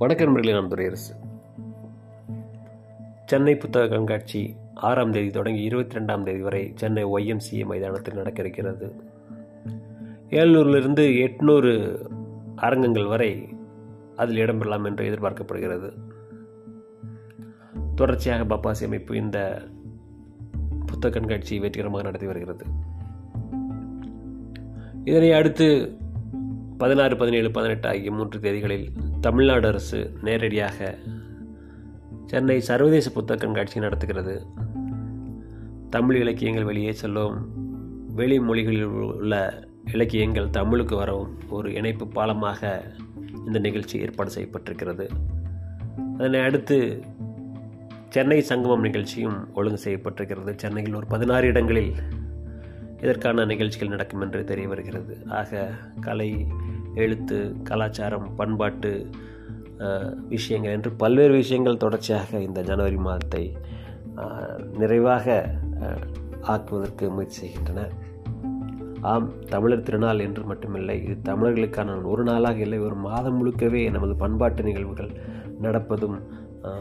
வணக்க நண்பர்களே நான் துரையரசு சென்னை புத்தக கண்காட்சி ஆறாம் தேதி தொடங்கி இருபத்தி ரெண்டாம் தேதி வரை சென்னை ஒய்எம்சிஏ மைதானத்தில் நடக்க இருக்கிறது ஏழ்நூறிலிருந்து எட்நூறு அரங்கங்கள் வரை அதில் இடம்பெறலாம் என்று எதிர்பார்க்கப்படுகிறது. தொடர்ச்சியாக பப்பாசி அமைப்பு இந்த புத்தக கண்காட்சியை வெற்றிகரமாக நடத்தி வருகிறது. இதனை அடுத்து பதினாறு பதினேழு பதினெட்டு ஆகிய மூன்று தேதிகளில் தமிழ்நாடு அரசு நேரடியாக சென்னை சர்வதேச புத்தக கண்காட்சி நடத்துகிறது. தமிழ் இலக்கியங்கள் வெளியே செல்லும். வெளி மொழிகளில் உள்ள இலக்கியங்கள் தமிழுக்கு வரவும் ஒரு இணைப்பு பாலமாக இந்த நிகழ்ச்சி ஏற்பாடு செய்யப்பட்டிருக்கிறது. அதனை அடுத்து சென்னை சங்கமம் நிகழ்ச்சியும் ஒழுங்கு செய்யப்பட்டிருக்கிறது. சென்னையில் ஒரு பதினாறு இடங்களில் இதற்கான நிகழ்ச்சிகள் நடக்கும் என்று தெரிய வருகிறது. ஆக கலை எழுத்து கலாச்சாரம் பண்பாட்டு விஷயங்கள் என்று பல்வேறு விஷயங்கள் தொடர்ச்சியாக இந்த ஜனவரி மாதத்தை நிறைவாக ஆக்குவதற்கு முயற்சி செய்கின்றன. ஆம் தமிழர் திருநாள் என்று மட்டுமில்லை இது தமிழர்களுக்கான ஒரு நாளாக இல்லை ஒரு மாதம் முழுக்கவே நமது பண்பாட்டு நிகழ்வுகள் நடப்பதும்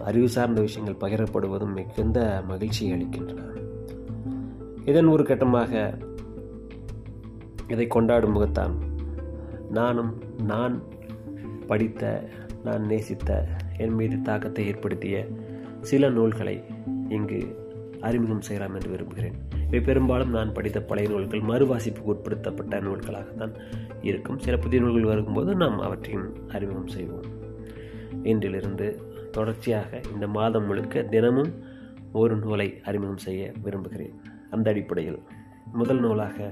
அறிவு சார்ந்த விஷயங்கள் பகிரப்படுவதும் மிகுந்த மகிழ்ச்சியை அளிக்கின்றன. இதன் ஒரு கட்டமாக இதை கொண்டாடும் முகத்தான் நானும் நான் படித்த நான் நேசித்த என் மீது தாக்கத்தை ஏற்படுத்திய சில நூல்களை இங்கு அறிமுகம் செய்யலாம் என்று விரும்புகிறேன். இவை பெரும்பாலும் நான் படித்த பழைய நூல்கள் மறுவாசிப்புக்கு உட்படுத்தப்பட்ட நூல்களாகத்தான் இருக்கும். சில புதிய நூல்கள் வரும்போது நாம் அவற்றையும் அறிமுகம் செய்வோம். இன்றிலிருந்து தொடர்ச்சியாக இந்த மாதம் முழுக்க தினமும் ஒரு நூலை அறிமுகம் செய்ய விரும்புகிறேன். அந்த அடிப்படையில் முதல் நூலாக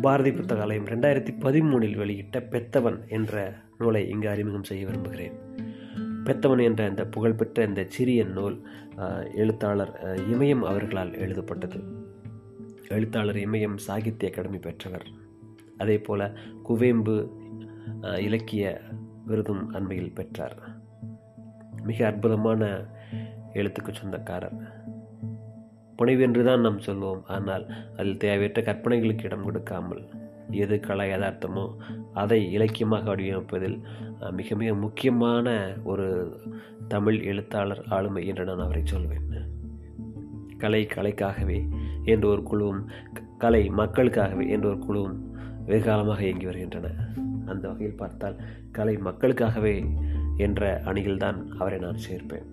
பாரதி புத்தகாலயம் ரெண்டாயிரத்தி பதிமூணில் வெளியிட்ட பெத்தவன் என்ற நூலை இங்கு அறிமுகம் செய்ய விரும்புகிறேன். பெத்தவன் என்ற இந்த புகழ்பெற்ற இந்த சிறிய நூல் எழுத்தாளர் இமயம் அவர்களால் எழுதப்பட்டது. எழுத்தாளர் இமயம் சாகித்ய அகாடமி பெற்றவர். அதே போல குவேம்பு இலக்கிய விருதும் அண்மையில் பெற்றார். மிக அற்புதமான எழுத்துக்கு சொந்தக்காரர். புனைவு என்று தான் நாம் சொல்வோம். ஆனால் அதில் தேவையற்ற கற்பனைகளுக்கு இடம் கொடுக்காமல் எது கலை யதார்த்தமோ அதை இலக்கியமாக வடிவமைப்பதில் மிக மிக முக்கியமான ஒரு தமிழ் எழுத்தாளர் ஆளுமை என்று நான் அவரை சொல்வேன். கலை கலைக்காகவே என்ற ஒரு குழுவும் கலை மக்களுக்காகவே என்ற ஒரு குழுவும் வெகுகாலமாக இயங்கி வருகின்றன. அந்த வகையில் பார்த்தால் கலை மக்களுக்காகவே என்ற அணியில்தான் அவரை நான் சேர்ப்பேன்.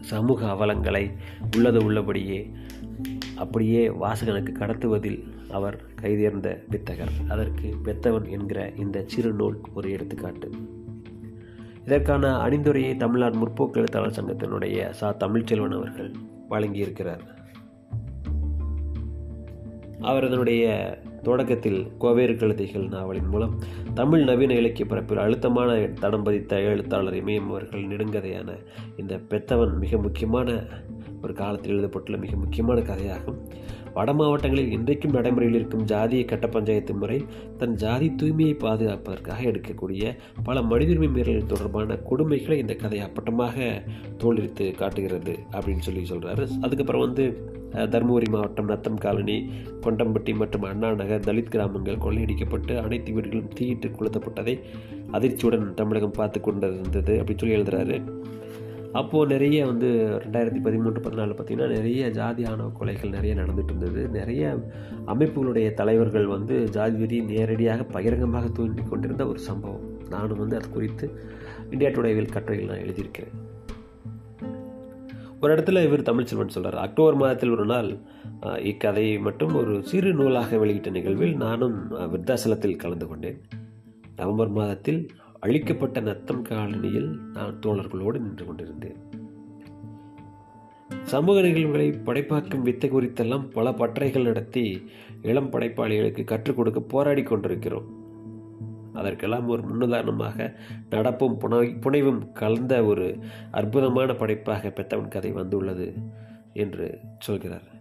சமூக அவலங்களை உள்ளது உள்ளபடியே அப்படியே வாசகனுக்கு கடத்துவதில் அவர் கைதேர்ந்த வித்தகர் அதற்கு பெத்தவன் என்கிற இந்த சிறு நூல் ஒரு எடுத்துக்காட்டு. இதற்கான அணிந்துரையை தமிழ்நாடு முற்போக்கு எழுத்தாளர் சங்கத்தினுடைய சா. தமிழ்ச்செல்வன் அவர்கள் வழங்கியிருக்கிறார். அவர் அதனுடைய தொடக்கத்தில் கோவேறு கழுதைகள் நாவலின் மூலம் தமிழ் நவீன இலக்கிய பரப்பில் அழுத்தமான தடம் பதித்த எழுத்தாளர் இமயம் அவர்கள் நெடுங்கதையான இந்த பெத்தவன் மிக முக்கியமான ஒரு காலத்தில் எழுதப்பட்டுள்ள மிக முக்கியமான கதையாகும். வட மாவட்டங்களில் இன்றைக்கும் நடைமுறையில் இருக்கும் ஜாதிய கட்ட பஞ்சாயத்து முறை தன் ஜாதி தூய்மையை பாதுகாப்பதற்காக எடுக்கக்கூடிய பல மனிதுரிமை மீறல்கள் தொடர்பான கொடுமைகளை இந்த கதை அப்பட்டமாக தோல்வித்து காட்டுகிறது அப்படின்னு சொல்லி சொல்கிறாரு அதுக்கப்புறம் வந்து தருமபுரி மாவட்டம் நத்தம் காலனி கொண்டம்பட்டி மற்றும் அண்ணா நகர் தலித் கிராமங்கள் கொள்ளையடிக்கப்பட்டு அனைத்து வீடுகளும் தீயிட்டு கொளுத்தப்பட்டதை அதிர்ச்சியுடன் தமிழகம் பார்த்து கொண்டிருந்தது அப்படின்னு சொல்லி எழுதுறாரு. அப்போது நிறைய வந்து ரெண்டாயிரத்தி பதிமூன்று பதினாலு பார்த்திங்கன்னா நிறைய ஜாதி ஆணவ கொலைகள் நிறைய நடந்துட்டு இருந்தது. நிறைய அமைப்புகளுடைய தலைவர்கள் வந்து ஜாதி வெறி நேரடியாக பகிரங்கமாக தூண்டி கொண்டிருந்த ஒரு சம்பவம். நானும் வந்து அது குறித்து இந்தியா டுடேவில் கட்டுரையில் நான் எழுதியிருக்கிறேன். ஒரு இடத்துல இவர் தமிழ்ச்செல்வன் சொல்கிறார் அக்டோபர் மாதத்தில் ஒரு நாள் இக்கதையை மட்டும் ஒரு சிறு நூலாக வெளியிட்ட நிகழ்வில் நானும் விருத்தாசலத்தில் கலந்து கொண்டேன். நவம்பர் மாதத்தில் அழிக்கப்பட்ட நத்தம் காலனியில் நான் தோழர்களோடு நின்று கொண்டிருந்தேன். சமூக நிகழ்வுகளை படைப்பாக்கும் வித்தை குறித்தெல்லாம் பல பட்டறைகள் நடத்தி இளம் படைப்பாளிகளுக்கு கற்றுக் கொடுக்க போராடி கொண்டிருக்கிறோம். அதற்கெல்லாம் ஒரு முன்னுதாரணமாக நடப்பும் புனை புனைவும் கலந்த ஒரு அற்புதமான படைப்பாக பெத்தவன் கதை வந்துள்ளது என்று சொல்கிறார்.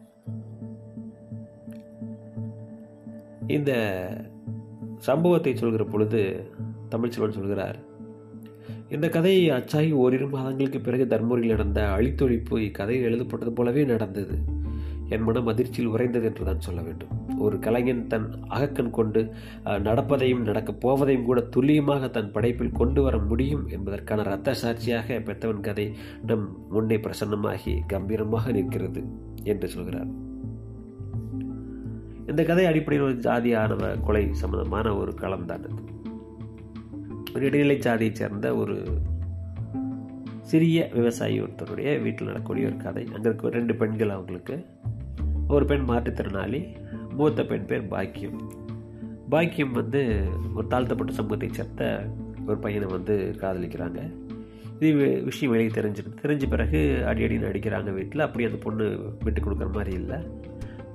இந்த சம்பவத்தை சொல்கிற பொழுது தமிழ்ச்செல்வன் சொல்கிறார் இந்த கதையை அச்சாகி ஓரிரு மாதங்களுக்கு பிறகு தர்மபுரியில் நடந்த அழித்தொழிப்பு இக்கதையில் எழுதப்பட்டது போலவே நடந்தது. என் மனம் அதிர்ச்சியில் உறைந்தது என்று தான் சொல்ல வேண்டும். ஒரு கலைஞன் தன் அகக்கண் கொண்டு நடப்பதையும் நடக்கப் போவதையும் கூட துல்லியமாக தன் படைப்பில் கொண்டு வர முடியும் என்பதற்கான இரத்த சாட்சியாக பெத்தவன் கதை நம் முன்னே பிரசன்னமாகி கம்பீரமாக நிற்கிறது என்று சொல்கிறார். இந்த கதை அடிப்படையில் ஒரு ஜாதியானவ கொலை சம்பந்தமான ஒரு களம் தான் ஒரு இடைநிலை ஜாதியைச் சேர்ந்த ஒரு சிறிய விவசாயி ஒருத்தருடைய வீட்டில் நடக்கக்கூடிய ஒரு கதை. அங்கே இருக்க ரெண்டு பெண்கள் அவங்களுக்கு. ஒரு பெண் மாற்றுத்திறனாளி மூத்த பெண் பேர் பாக்கியம். பாக்கியம் வந்து ஒரு தாழ்த்தப்பட்ட சமூகத்தைச் சேர்த்த ஒரு பையனை வந்து காதலிக்கிறாங்க. இது விஷயம் வெளியே தெரிஞ்சிருக்கு. தெரிஞ்ச பிறகு அடி அடின்னு அடிக்கிறாங்க வீட்டில். அப்படி அந்த பொண்ணு விட்டு கொடுக்குற மாதிரி இல்லை.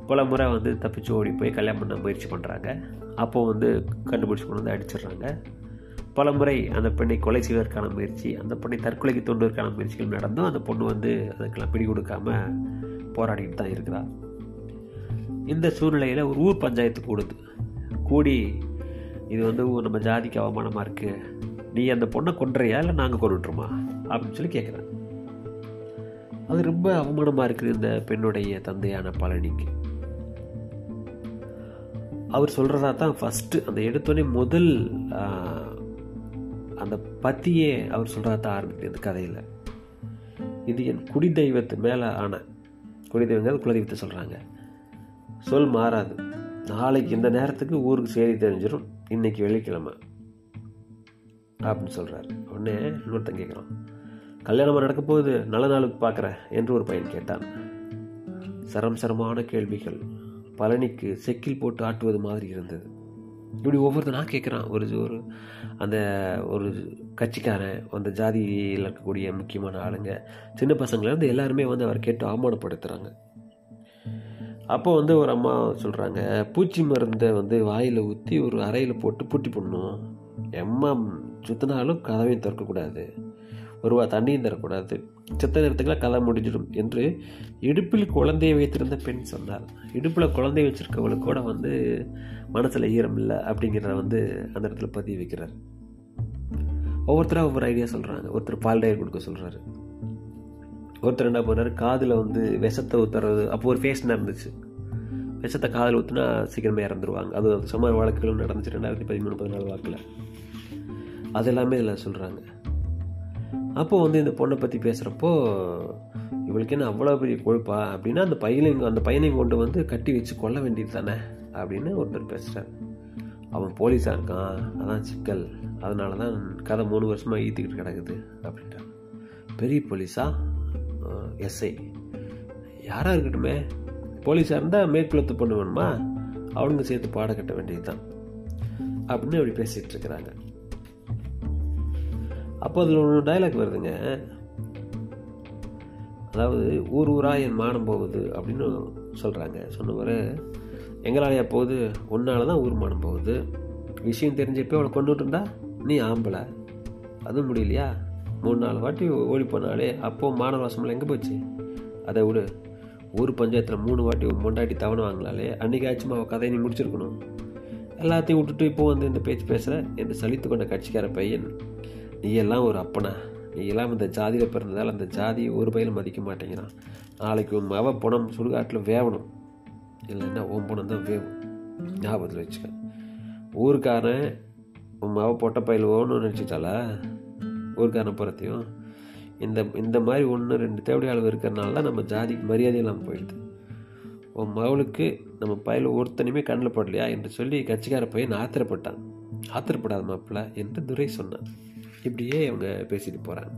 பல முறை வந்து தப்பிச்சு ஓடி போய் கல்யாணம் பண்ண முயற்சி பண்ணுறாங்க அப்போது வந்து கண்டுபிடிச்சி கொண்டு வந்து அடிச்சிடுறாங்க. பல முறை அந்த பெண்ணை கொலை செய்வதற்கான முயற்சி அந்த பெண்ணை தற்கொலைக்கு தோன்றுவதற்கான முயற்சிகள் நடந்தும் அந்த பொண்ணு வந்து அதுக்கெல்லாம் பிடி கொடுக்காம போராடிட்டு தான் இருக்கிறாள் இந்த சூழ்நிலையில் ஒரு ஊர் பஞ்சாயத்து கூடுது. கூடி இது வந்து நம்ம ஜாதிக்கு அவமானமாக இருக்குது நீ அந்த பொண்ணை கொன்றையா இல்லை நாங்கள் கொண்டுட்டுருமா அப்படின்னு சொல்லி கேட்குறேன் அது ரொம்ப அவமானமாக இருக்குது இந்த பெண்ணுடைய தந்தையான பழனிக்கு. அவர் சொல்கிறதா தான் ஃபஸ்ட்டு அந்த எடுத்தோடனே முதல் அந்த பத்தியே அவர் சொல்கிறதா தான் ஆரம்பிக்குது இந்த கதையில். இது என் குடி தெய்வத்து மேலே ஆன குடி தெய்வங்கள் குலதெய்வத்தை சொல்கிறாங்க சொல் மாறாது. நாளைக்கு இந்த நேரத்துக்கு ஊருக்கு செய்தி தெரிஞ்சிடும் இன்னைக்கு வெள்ளிக்கிழமை அப்படின்னு சொல்கிறாரு உடனே இன்னொருத்தன் கேட்குறான் கல்யாணமாக நடக்க போகுது. நல்ல நாளுக்கு பார்க்குறேன் என்று ஒரு பையன் கேட்டான். சரம் சரமான கேள்விகள். பழனிக்கு செக்கில் போட்டு ஆட்டுவது மாதிரி இருந்தது. இப்படி ஒவ்வொருத்தனாக கேட்குறான் ஒரு ஒரு அந்த ஒரு கட்சிக்காரன் அந்த ஜாதியில் இருக்கக்கூடிய முக்கியமான ஆளுங்க சின்ன பசங்கள்லேருந்து எல்லாருமே வந்து அவர் கேட்டு அவமானப்படுத்துகிறாங்க அப்போ வந்து ஒரு அம்மா சொல்கிறாங்க பூச்சி மருந்தை வந்து வாயில் ஊற்றி ஒரு அறையில் போட்டு பூட்டி போடணும். எம்மா சுத்தினாலும் கதவையும் திறக்கக்கூடாது. ரூபா தண்ணியும் தரக்கூடாது. செத்த நேரத்துக்குலாம் கதை முடிஞ்சிடும் என்று இடுப்பில் குழந்தையை வைத்திருந்த பெண் சொன்னார் இடுப்பில் குழந்தைய வச்சிருக்கவங்களுக்கு கூட வந்து மனசில் ஈரம் இல்லை அப்படிங்கிறத வந்து அந்த இடத்துல பதிவு வைக்கிறார். ஒவ்வொருத்தராக ஒவ்வொரு ஐடியா சொல்கிறாங்க ஒருத்தர் பால் டயர் கொடுக்க சொல்கிறாரு ஒருத்தர் என்ன பண்ணாரு? காதில் வந்து விஷத்தை ஊத்துறது அப்போ ஒரு ஃபேஷனாக இருந்துச்சு. விஷத்தை காதில் ஊற்றுனா சீக்கிரமே இறந்துருவாங்க. அது சுமார் வழக்குகளும் நடந்துச்சு. ரெண்டாயிரத்தி பதிமூணு பதினாலு வாக்கில் அது எல்லாமே இதில் சொல்கிறாங்க அப்போது வந்து இந்த பொண்ணை பற்றி பேசுகிறப்போ இவளுக்கு என்ன அவ்வளோ பெரிய கொழுப்பா? அப்படின்னா அந்த பையனையும் அந்த பையனையும் கொண்டு வந்து கட்டி வச்சு கொல்ல வேண்டியது தானே அப்படின்னு ஒருத்தர் பேசுகிறார் அவன் போலீஸாக இருக்கான் அதான் சிக்கல். அதனால தான் கதை மூணு வருஷமாக ஈத்திக்கிட்டு கிடக்குது அப்படின்ட்டான் பெரிய போலீஸா? எஸ்ஐ. யாராக இருக்கட்டுமே போலீஸாக இருந்தால் மேற்குலத்து பொண்ணு வேணுமா? அவனுங்க சேர்த்து பாடம் கட்ட வேண்டியது தான் அப்படின்னு அப்படி பேசிகிட்டு இருக்கிறாங்க. அப்போ அதில் ஒரு டைலாக் வருதுங்க. அதாவது ஊர் ஊராக என் மானம் போகுது அப்படின்னு சொல்கிறாங்க சொன்னவர் எங்களாலையா போகுது உன்னால தான் ஊர் மானம் போகுது. விஷயம் தெரிஞ்சப்போ அவளை கொண்டு இருந்தா நீ ஆம்பளை. அதுவும் முடியலையா? மூணு நாலு வாட்டி ஓடி போனாலே அப்போது மாணவாசமெல்லாம் எங்கே போச்சு? அதை விடு. ஊர் பஞ்சாயத்தில் மூணு வாட்டி மொண்டாட்டி பொண்டாட்டி தவணை வாங்கினாலே அன்றைக்கி ஆச்சுமா அவள் கதையை நீ முடிச்சிருக்கணும்? எல்லாத்தையும் விட்டுட்டு இப்போ வந்து இந்த பேச்சு பேசுகிற என்று சலித்து கொண்ட கட்சிக்கார பையன் நீ எல்லாம் ஒரு அப்பனா. நீ எல்லாம் இந்த ஜாதியில் பிறந்ததால் அந்த ஜாதியை ஒரு பயிலும் மதிக்க மாட்டேங்கிறான். நாளைக்கு உன் மவ புணம் சுடுகாட்டில் வேவணும். இல்லைன்னா உன் புணம் தான் வேவும். ஞாபகத்தில் வச்சுக்க. ஊருக்காரன் உன் மவ பொட்ட பயில் ஓணும்னு நினச்சிட்டாளா? ஊருக்காரன் புறத்தையும். இந்த இந்த மாதிரி ஒன்று ரெண்டு தேவடி அளவு இருக்கிறனால தான் நம்ம ஜாதிக்கு மரியாதை இல்லாமல் போயிடுது. உன் மகளுக்கு நம்ம பயில் ஒருத்தனையுமே கண்ணில் படலையா? என்று சொல்லி கட்சிக்கார பையன் ஆத்திரப்பட்டான். ஆத்திரப்படாத மாப்பிள்ள என்று துரை சொன்னான். இப்படியே அவங்க பேசிட்டு போகிறாங்க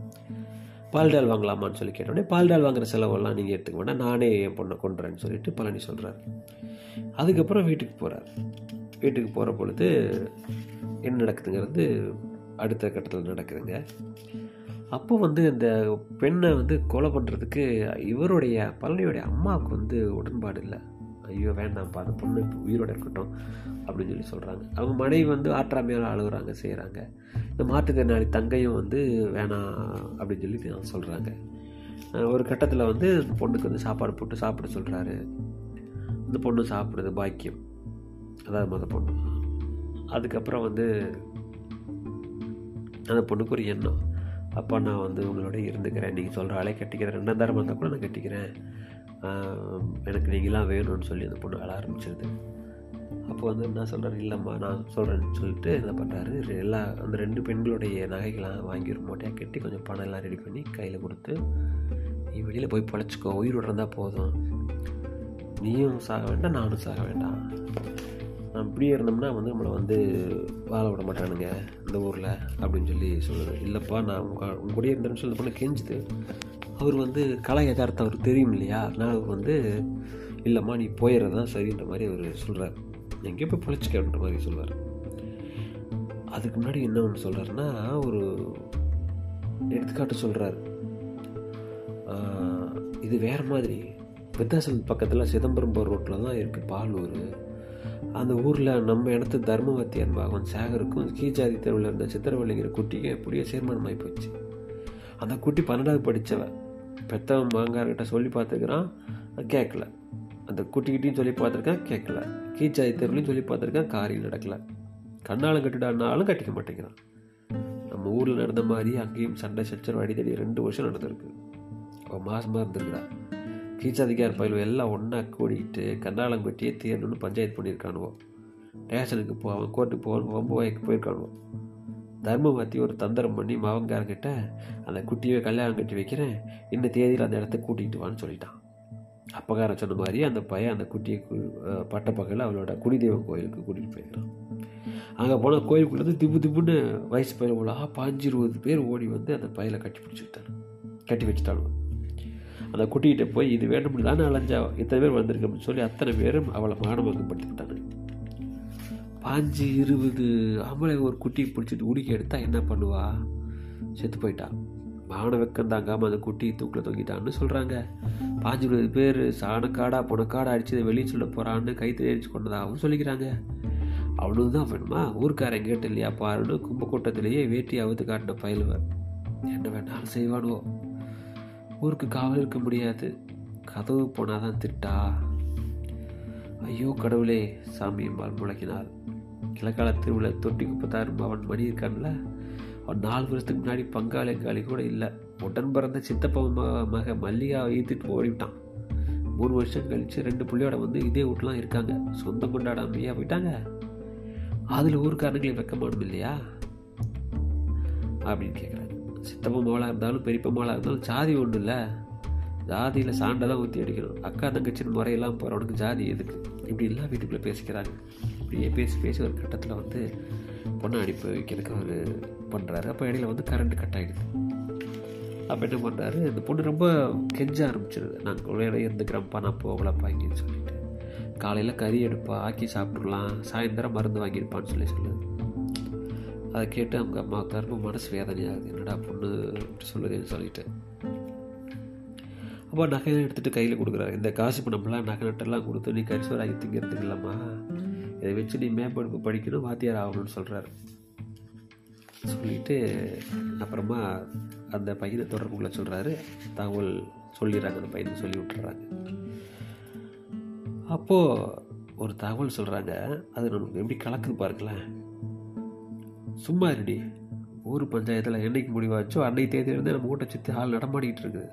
பால்டால் வாங்கலாமான்னு சொல்லி கேட்டோடனே பால்டால் வாங்குற செலவெல்லாம் நீங்கள் எடுத்துக்க வேண்டாம். நானே என் பொண்ணை கொண்டுறேன்னு சொல்லிட்டு பழனி சொல்கிறார் அதுக்கப்புறம் வீட்டுக்கு போகிறார் வீட்டுக்கு போகிற பொழுது என்ன நடக்குதுங்கிறது அடுத்த கட்டத்தில் நடக்குதுங்க. அப்போ வந்து இந்த பெண்ணை வந்து கொலை பண்ணுறதுக்கு இவருடைய பழனியோடைய அம்மாவுக்கு வந்து உடன்பாடு இல்லை. ஐயோ வேண்டாம்ப்பா அந்த பொண்ணு உயிரோடு உயிரோட இருக்கட்டும் அப்படின்னு சொல்லி சொல்கிறாங்க அவங்க மனைவி வந்து ஆற்றாமையால் அழுகுறாங்க செய்கிறாங்க இந்த மாற்றுத்திறனாளி தங்கையும் வந்து வேணாம் அப்படின்னு சொல்லி சொல்கிறாங்க ஒரு கட்டத்தில் வந்து அந்த பொண்ணுக்கு வந்து சாப்பாடு போட்டு சாப்பிட சொல்கிறாரு அந்த பொண்ணு சாப்பிடுறது பாக்கியம். அதாவது மொதல் பொண்ணு. அதுக்கப்புறம் வந்து அந்த பொண்ணுக்கு ஒரு எண்ணம். அப்போ நான் வந்து உங்களோட இருந்துக்கிறேன். நீங்கள் சொல்கிற ஆளே கட்டிக்கிறேன். ரெண்டாம் தரமாக இருந்தால் கூட நான் கட்டிக்கிறேன். எனக்கு நீங்களாம் வேணும்னு சொல்லி அந்த பொண்ணு அழ ஆரம்பிச்சிருது. அப்போ வந்து என்ன சொல்கிறார் இல்லைம்மா நான் சொல்கிறேன்னு சொல்லிட்டு என்ன பண்ணுறாரு எல்லா அந்த ரெண்டு பெண்களுடைய நகைகள்லாம் வாங்கி ஒரு மூட்டையாக கட்டி கொஞ்சம் பணம் எல்லாம் ரெடி பண்ணி கையில் கொடுத்து நீ வெளியில் போய் பழச்சிக்கோ உயிர் இருந்தால் போதும். நீயும் சாக வேண்டாம் நானும் சாக வேண்டாம். நான் இப்படியே இருந்தோம்னா வந்து நம்மளை வந்து வாழ விட மாட்டானுங்க இந்த ஊரில் அப்படின்னு சொல்லி சொல்லுது இல்லைப்பா நான் உங்க உங்களுடைய இருந்தேன்னு சொல்லி பொண்ணு கெஞ்சுது. அவர் வந்து கலை யதார்த்தம் அவருக்கு தெரியும் இல்லையா? அதனால் அவர் வந்து இல்லைம்மா நீ போயிடுறது தான் சரின்ற மாதிரி அவர் சொல்கிறார் எங்கேயோ போய் பொழைச்சிக்கன்ற மாதிரி சொல்வார். அதுக்கு முன்னாடி என்ன ஒன்று சொல்கிறாருன்னா ஒரு எடுத்துக்காட்டு சொல்கிறார் இது வேறு மாதிரி. விருத்தாசலம் பக்கத்தில் சிதம்பரம் ரோட்டில் தான் இருக்குது பாலூர். அந்த ஊரில் நம்ம இடத்து தர்மவத்தியன் பாகவன் சேகருக்கும் கீஜாதி தெருவில் இருந்த சித்திரவள்ளிங்கிற குட்டிக்கு எப்படியோ சேர்மானமாகி போச்சு. அந்த குட்டி பன்னெண்டாவது படித்தவன் பெத்தவன் மாங்கார்கிட்ட சொல்லி பார்த்துக்கிறான் கேட்கல. அந்த குட்டிக்கிட்டையும் சொல்லி பார்த்துருக்கேன் கேட்கல. கீச்சாய் தெருவுலையும் சொல்லி பார்த்துருக்கேன் காரியம் நடக்கலை. கண்ணாலும் கட்டிடானாலும் கட்டிக்க மாட்டேங்கிறான். நம்ம ஊரில் நடந்த மாதிரி அங்கேயும் சண்டை சச்சரவு அடித்தடி ரெண்டு வருஷம் நடந்திருக்கு. அவள் மாதமாக இருந்திருக்கிறா. கீச்சாதிகார் பயிலும் எல்லாம் ஒன்றா கூடிக்கிட்டு கண்ணாலம் கட்டியே தீரணும்னு பஞ்சாயத்து பண்ணியிருக்கானுவோ. ஸ்டேஷனுக்கு போ அவன் கோர்ட்டுக்கு போவான் வம்பு வாய்க்கு போயிருக்கானுவோ. தர்மபத்தி ஒரு தந்திரம் பண்ணி மாவங்காரங்கிட்ட அந்த குட்டியை கல்யாணம் கட்டி வைக்கிறேன். இந்த தேதியில் அந்த இடத்த கூட்டிகிட்டு வான்னு சொல்லிட்டான். அப்பகாரம் சொன்ன மாதிரி அந்த பையன் அந்த குட்டியை பட்டப்பகலில் அவளோட குடிதெய்வம் கோயிலுக்கு கூட்டிகிட்டு போயிருக்கிறான் அங்கே போனால் கோயிலுக்குள்ளேருந்து திப்பு திப்புன்னு வயசு பயில போல பாஞ்சு இருபது பேர் ஓடி வந்து அந்த பையலை கட்டி பிடிச்சிக்கிட்டாங்க. கட்டி வச்சுட்டாங்க. அந்த குட்டிகிட்ட போய் இது வேண்டும் தானே அலைஞ்சா? இத்தனை பேர் வந்திருக்கோம்னு சொல்லி அத்தனை பேரும் அவளை மானமங்கப்படுத்திக்கிட்டாங்க பாஞ்சு இருபது ஆம்பளை ஒரு குட்டியை பிடிச்சிட்டு உடுக்கி எடுத்தால் என்ன பண்ணுவா? செத்து போயிட்டா. மான வெக்கம் தாங்காமல் அந்த குட்டி தூக்கில் தொங்கிட்டான்னு சொல்கிறாங்க பாஞ்சு இருபது பேர் சாணக்காடா புனக்காடா அடிச்சு வெளியே சொல்ல போகிறான்னு கைத்தறி அடிச்சு கொண்டதாகவும் சொல்லிக்கிறாங்க. அவ்வளவு தான் வேணுமா? ஊருக்காரன் கேட்டு இல்லையா பாருன்னு கும்பக்கூட்டத்திலேயே வேட்டி அவுத்து காட்டின பயிலுவன் என்ன வேணாலும் செய்வானுவோ. ஊருக்கு காவல் இருக்க முடியாது. கதவு போனாதான் திட்டா. ஐயோ கடவுளே சாமி அம்பாள் முழக்கினாள். இலக்கால திருவிழா தொட்டி குப்பத்தாரும் அவன் மணி இருக்கான்ல அவன் நாலு வருஷத்துக்கு முன்னாடி பங்காளி எங்காளி கூட இல்லை. உடன் பிறந்த சித்தப்பா ம- மக மல்லிகாவை ஈத்துட்டு ஓடிவிட்டான் மூணு வருஷம் கழித்து ரெண்டு பிள்ளையோட வந்து இதே வீட்டுலாம் இருக்காங்க. சொந்தம் கொண்டாடாமையா போயிட்டாங்க. அதில் ஊருக்காரங்களே வெக்கமானும் இல்லையா? அப்படின்னு கேட்குறாங்க சித்தப்பா மாவளாக இருந்தாலும் பெரியப்பா மாவளாக இருந்தாலும் ஜாதி ஒன்றும் இல்லை. ஜாதியில் சாண்டை தான் ஊற்றி அடிக்கணும். அக்கா தங்கச்சின் முறையெல்லாம் போகிறவனுக்கு ஜாதி எதுக்கு? இப்படி எல்லாம் வீட்டுக்குள்ளே பேசிக்கிறாங்க இப்படியே பேசி பேசி ஒரு கட்டத்தில் வந்து பொண்ணை அனுப்பி வைக்கிறதுக்கு அவர் பண்ணுறாரு அப்போ இடையில வந்து கரண்ட் கட் ஆகிடுது அப்போ என்ன பண்ணுறாரு இந்த பொண்ணு ரொம்ப கெஞ்ச ஆரம்பிச்சிருது. நாங்கள் ஒரு இடையே இருந்துக்கிறோம்ப்பா நான் போகலப்பா இங்கேன்னு சொல்லிட்டு. காலையில் கறி எடுப்பா ஆக்கி சாப்பிட்றலாம் சாயந்தரம் மருந்து வாங்கியிருப்பான்னு சொல்லி சொல்லுது. அதை கேட்டு அவங்க அம்மா தரப்பு மனசு வேதனையாகுது. என்னடா பொண்ணு? அப்படி சொல்லுதுன்னு சொல்லிட்டு. அப்போ நகையெல்லாம் எடுத்துகிட்டு கையில் கொடுக்குறாரு. இந்த காசு பணம்லாம் நகை நட்டெல்லாம் கொடுத்து நீ கரிசோராகி திங்கிறதுக்கு இல்லைம்மா. இதை வச்சு நீ மேம்படுப்பு படிக்கணும் வாத்தியார் ஆகணும்னு சொல்கிறாரு சொல்லிட்டு அப்புறமா அந்த பையனை தொடர்புகளை சொல்கிறாரு தகவல் சொல்லிடுறாங்க அந்த பையனுக்கு சொல்லி விட்டுறாங்க. அப்போது ஒரு தகவல் சொல்கிறாங்க அது நமக்கு எப்படி கலக்குது பாருங்களேன். சும்மா இருடி. ஊர் பஞ்சாயத்தில் என்னைக்கு முடிவாச்சோ அன்னைக்கு தேதியிலேருந்து நம்ம ஊட்ட சுற்றி ஆள் நடமாடிக்கிட்டு இருக்குது.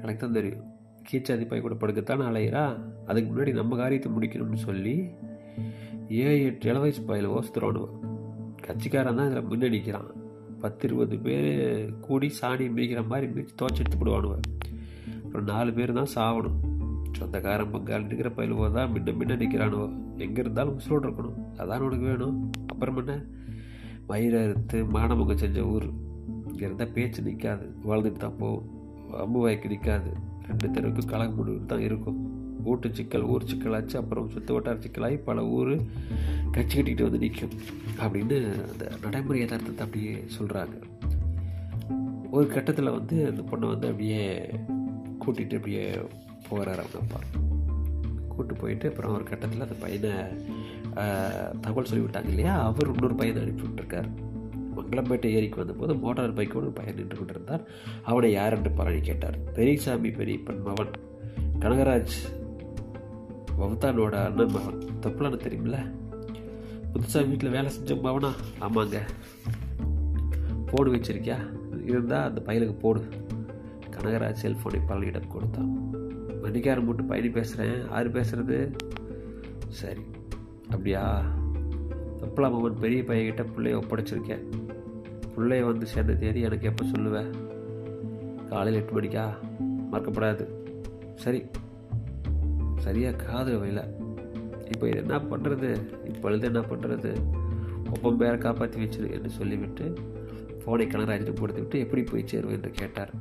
எனக்கு தான் தெரியும். கீச்சாதி பை கூட படுக்கத்தான் அலையிறா அதுக்கு முன்னாடி நம்ம காரியத்தை முடிக்கணும்னு சொல்லி ஏழு எட்டு இளவயசு வயசு பயில ஓசுத்துறவனுவன் கட்சிக்காரன் தான் இதில் முன்னே நிற்கிறான் பத்து இருபது பேர் கூடி சாணி மீக்கிற மாதிரி மீச்சு துவச்சி எடுத்து போடுவானுவன் அப்புறம் நாலு பேர் தான் சாவணும். சொந்தக்காரன் பங்காளி நிற்கிற பயிலுவோ தான் முன்ன முன்ன நிற்கிறானுவோ எங்கே இருந்தாலும் உசுரோடு இருக்கணும். அதான் உனக்கு வேணும். அப்புறம் என்ன? மயிரை அறுத்து மானமுகம் செஞ்ச ஊர். இங்கே இருந்தால் பேச்சு நிற்காது வாழ்ந்துட்டு தான் போகும் அம்பு வாய்க்கு நிற்காது ரெண்டு தெருவுக்கும் கலங்க முடிவு தான் இருக்கும். கூட்டு சிக்கல் ஊர் சிக்கலாச்சு அப்புறம் சுற்று வட்டார சிக்கலாகி பல ஊர் கட்சி கட்டிக்கிட்டு வந்து நிற்கும் அப்படின்னு அந்த நடைமுறை யதார்த்தத்தை அப்படியே சொல்கிறாங்க ஒரு கட்டத்தில் வந்து அந்த பொண்ணை வந்து அப்படியே கூட்டிகிட்டு அப்படியே போகிறாரு அவங்க அப்பா கூட்டு போயிட்டு அப்புறம் ஒரு கட்டத்தில் அந்த பையனை தகவல் சொல்லிவிட்டாங்க இல்லையா? அவர் இன்னொரு பையனை அனுப்பி மங்களம்பேட்டை ஏரிக்கு வந்தபோது மோட்டார் பைக்கோடு பையன் நின்று கொண்டிருந்தார். அவனை யார் என்று பழனி கேட்டார். பெரியசாமி பெரியப்பன் மவன். கனகராஜ் வவுத்தானோட அண்ணன் மகன் தப்புலான தெரியுமில்ல? புதுசாக வீட்டில் வேலை செஞ்ச மகனா ஆமாங்க. போடு வச்சிருக்கியா? இருந்தால் அந்த பையனுக்கு போடு. கனகராஜ் செல்ஃபோனை பழனியிடம் கொடுத்தான். மணிக்காரன் மட்டும் பயணி பேசுகிறேன் யார் பேசுகிறது சரி. அப்படியா? அப்பலாம் மகன் பெரிய பையன்கிட்ட பிள்ளைய ஒப்படைச்சிருக்கேன். பிள்ளைய வந்து சேர்ந்த தேதி எனக்கு எப்போ சொல்லுவேன் காலையில் எட்டு மணிக்கா? மறக்கப்படாது. சரி. சரியாக காது வைல இப்போ இது என்ன பண்ணுறது இப்பொழுது என்ன பண்ணுறது ஒப்பம் பேரை காப்பாற்றி வச்சிரு என்று சொல்லிவிட்டு ஃபோனை கனராஜிட்டு கொடுத்து விட்டு எப்படி போய் சேருவேன்? என்று கேட்டார்.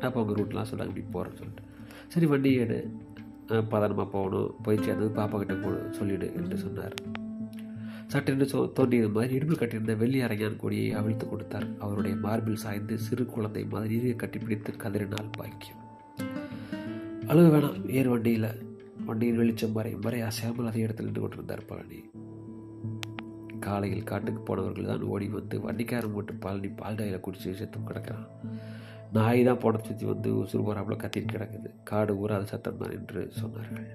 அப்போ அவங்க ரூட்லாம் சொன்னாங்க இப்படி போகிறேன்னு சொல்லிட்டு. சரி வண்டி எடு பதனமாக போகணும். போய் சேர்ந்தது பாப்பா கிட்ட போ சொல்லிவிடு என்று சொன்னார். சட்டென்று சொ தோன்றியது மாதிரி இடுப்பில் கட்டியிருந்த வெள்ளி அரங்கான் கொடியை அவிழ்த்து கொடுத்தார். அவருடைய மார்பில் சாய்ந்து சிறு குழந்தை மாதிரி கட்டிப்பிடித்து கதறினால் பாக்கியம். அழுக வேணாம். ஏர் வண்டியில். வண்டியின் வெளிச்சம் வரை வரை அசையாமல் அதே இடத்தில் நின்று கொண்டிருந்தார் பழனி காலையில் காட்டுக்கு போனவர்கள் தான் ஓடி வந்து வண்டிக்காரன் மட்டும் பழனி பால்டாயில் குடிச்சு செத்தும் கிடக்கிறான். நாய் தான் போட சுற்றி வந்து உசுறு போகிறாப்புல கத்திட்டு கிடக்குது. காடு ஊராத சத்தம் தான் என்று சொன்னார்கள்.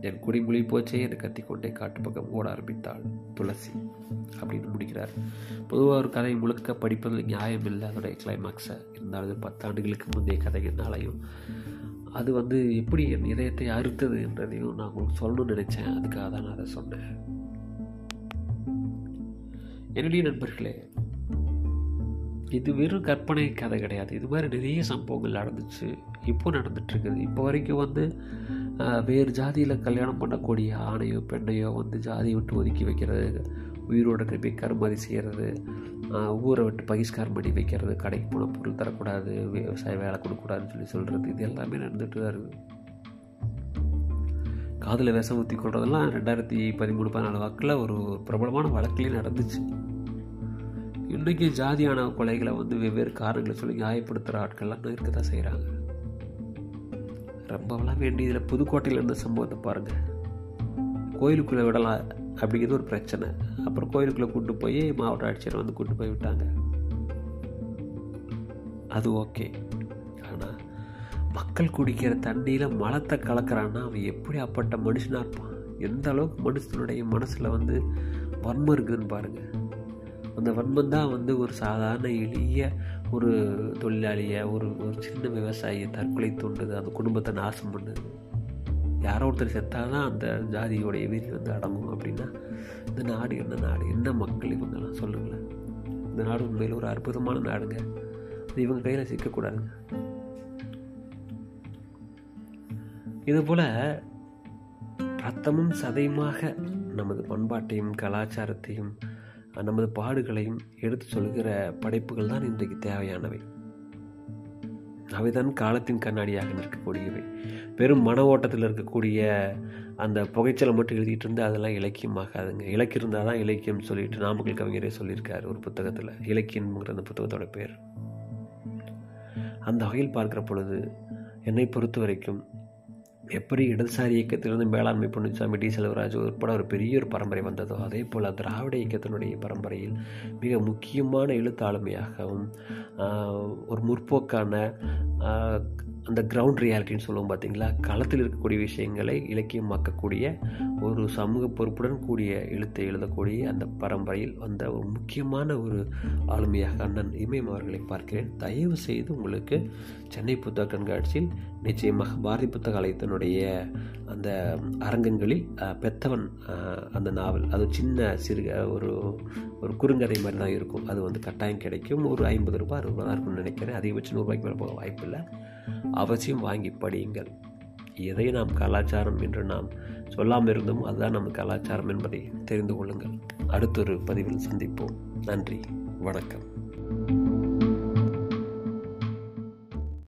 என் குடிமொழி போச்சே என்று கத்திக்கொண்டே காட்டு பக்கம் ஓட ஆரம்பித்தாள் துளசி. அப்படின்னு முடிக்கிறார். பொதுவாக ஒரு கதை முழுக்க படிப்பதில் நியாயம் இல்லை. அதோடைய கிளைமாக்ஸை இருந்தாலும் பத்தாண்டுகளுக்கு முந்தைய கதைகள்னாலையும் அது வந்து எப்படி என் இதயத்தை அறுத்தது என்றதையும் நான் உங்களுக்கு சொல்லணும்னு நினச்சேன். அதுக்காக தான் நான் அதை சொன்னேன். என்னுடைய நண்பர்களே இது வெறும் கற்பனை கதை கிடையாது. இது மாதிரி நிறைய சம்பவங்கள் நடந்துச்சு. இப்போ நடந்துட்டுருக்குது. இப்போ வரைக்கும் வந்து வேறு ஜாதியில் கல்யாணம் பண்ணக்கூடிய ஆணையோ பெண்ணையோ வந்து ஜாதியை விட்டு ஒதுக்கி வைக்கிறது உயிரோட திருப்பி கருமாதி செய்கிறது. ஊரை விட்டு பகிஷ்காரம் பண்ணி வைக்கிறது கடைக்கு போன பொருள் தரக்கூடாது விவசாய வேலை கொடுக்கக்கூடாதுன்னு சொல்லி சொல்கிறது இது எல்லாமே நடந்துட்டு தான் இருக்குது. காதில் விஷம் ஊற்றி கொள்றதெல்லாம் ரெண்டாயிரத்தி பதிமூணு பதினாலு வாக்கில் ஒரு பிரபலமான வழக்கிலே நடந்துச்சு. இன்றைக்கி ஜாதியான கொலைகளை வந்து வெவ்வேறு காரணங்களை சொல்லி நியாயப்படுத்துகிற ஆட்கள்லாம் இருக்க தான் செய்கிறாங்க ரொம்பலாம் வேண்டியதில் புதுக்கோட்டையில் இருந்த சம்பவத்தை பாருங்கள் கோயிலுக்குள்ளே விடலாம் அப்படிங்கிறது ஒரு பிரச்சனை. அப்புறம் கோயிலுக்குள்ளே கூட்டு போய் மாவட்ட ஆட்சியர் வந்து கூட்டு போய் விட்டாங்க. அது ஓகே. ஆனால் மக்கள் குடிக்கிற தண்ணியில் மலத்தை கலக்கிறான்னா அவன் எப்படி அப்பட்ட மனுஷனாக இருப்பான்? எந்த அளவுக்கு மனுஷனுடைய மனசில் வந்து வன்மம் இருக்குதுன்னு பாருங்கள் அந்த வன்மம் தான் வந்து ஒரு சாதாரண எளிய ஒரு தொழிலாளியை ஒரு ஒரு சின்ன விவசாயியை தற்கொலை தூண்டுது அந்த குடும்பத்தை நாசம் பண்ணுது. யாரோ ஒருத்தர் செத்தால் தான் அந்த ஜாதியோடைய வீதி வந்து அடங்கும் அப்படின்னா இந்த நாடு என்ன நாடு? என்ன மக்கள் இவங்கெல்லாம்? சொல்லுங்களேன். இந்த நாடு உண்மையில் ஒரு அற்புதமான நாடுங்க. அது இவங்க கையில் சிக்கக்கூடாதுங்க. இதுபோல் ரத்தமும் சதையுமாக நமது பண்பாட்டையும் கலாச்சாரத்தையும் நமது பாடுகளையும் எடுத்து சொல்கிற படைப்புகள் தான் இன்றைக்கு தேவையானவை. அவைதான் காலத்தின் கண்ணாடியாக நிற்கக்கூடியவை. வெறும் மன ஓட்டத்தில் இருக்கக்கூடிய அந்த புகைச்சலை மட்டும் எழுதிட்டு இருந்தால் அதெல்லாம் இலக்கியமாகாதுங்க. இலக்கியம் இருந்தால் தான் இலக்கியம் சொல்லிட்டு நாமக்கல் கவிஞரே சொல்லியிருக்காரு ஒரு புத்தகத்தில். இலக்கியம்ங்கிற அந்த புத்தகத்தோட பேர். அந்த வகையில் பார்க்குற பொழுது என்னை பொறுத்த வரைக்கும் எப்படி இடதுசாரி இயக்கத்திலிருந்து மேலாண்மை பொன்னிசாமி டி. செல்வராஜ் உட்பட ஒரு பெரிய ஒரு பரம்பரை வந்ததோ அதே போல் திராவிட இயக்கத்தினுடைய பரம்பரையில் மிக முக்கியமான எழுத்தாளுமையாகவும் ஒரு முற்போக்கான அந்த கிரவுண்ட் ரியாலிட்டின்னு சொல்லுவோம் பார்த்தீங்களா? களத்தில் இருக்கக்கூடிய விஷயங்களை இலக்கியமாக்கக்கூடிய ஒரு சமூக பொறுப்புடன் கூடிய எழுத்தை எழுதக்கூடிய அந்த பரம்பரையில் வந்த ஒரு முக்கியமான ஒரு ஆளுமையாக அண்ணன் இமயம் அவர்களை பார்க்கிறேன். தயவு செய்து உங்களுக்கு சென்னை புத்தக கண்காட்சியில் நிச்சயமாக பாரதி புத்தக ஆலயத்தினுடைய அந்த அரங்கங்களில் பெத்தவன் அந்த நாவல் அது சின்ன சிறு ஒரு ஒரு குறுங்கதை மாதிரி தான் இருக்கும். அது வந்து கட்டாயம் கிடைக்கும். ஒரு ஐம்பது ரூபாய் அறுபது ரூபா இருக்கும்னு நினைக்கிறேன். அதிகபட்சம் நூறுரூபாய்க்கு மேலே போக வாய்ப்பில்லை. அவசியம் வாங்கி படியுங்கள். எதை நாம் கலாச்சாரம் என்று நாம் சொல்லாமல் இருந்தும் அதுதான் நம்ம கலாச்சாரம் என்பதை தெரிந்து கொள்ளுங்கள். அடுத்தொரு பதிவில் சந்திப்போம். நன்றி. வணக்கம்.